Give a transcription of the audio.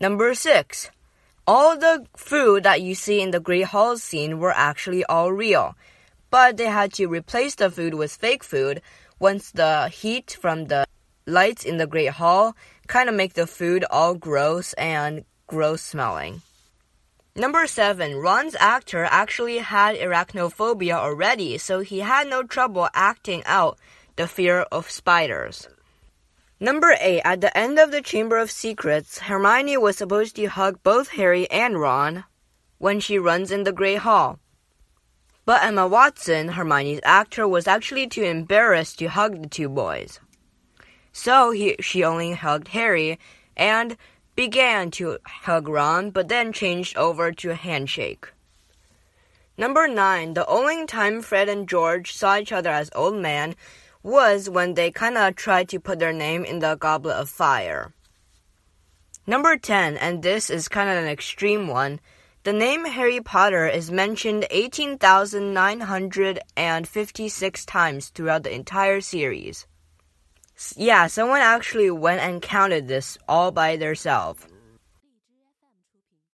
Number 6. All the food that you see in the Great Hall scene were actually all real, but they had to replace the food with fake food once the heat from the lights in the Great Hall kind of make the food all gross and gross smelling. Number 7. Ron's actor actually had arachnophobia already, so he had no trouble acting out the fear of spiders. Number 8. At the end of the Chamber of Secrets, Hermione was supposed to hug both Harry and Ron when she runs in the Great Hall. But Emma Watson, Hermione's actor, was actually too embarrassed to hug the two boys. So he, she only hugged Harry and began to hug Ron, but then changed over to a handshake. Number 9. The only time Fred and George saw each other as old man was when they kind of tried to put their name in the Goblet of Fire. Number 10, and this is kind of an extreme one. The name Harry Potter is mentioned 18,956 times throughout the entire series. Yeah, someone actually went and counted this all by themselves.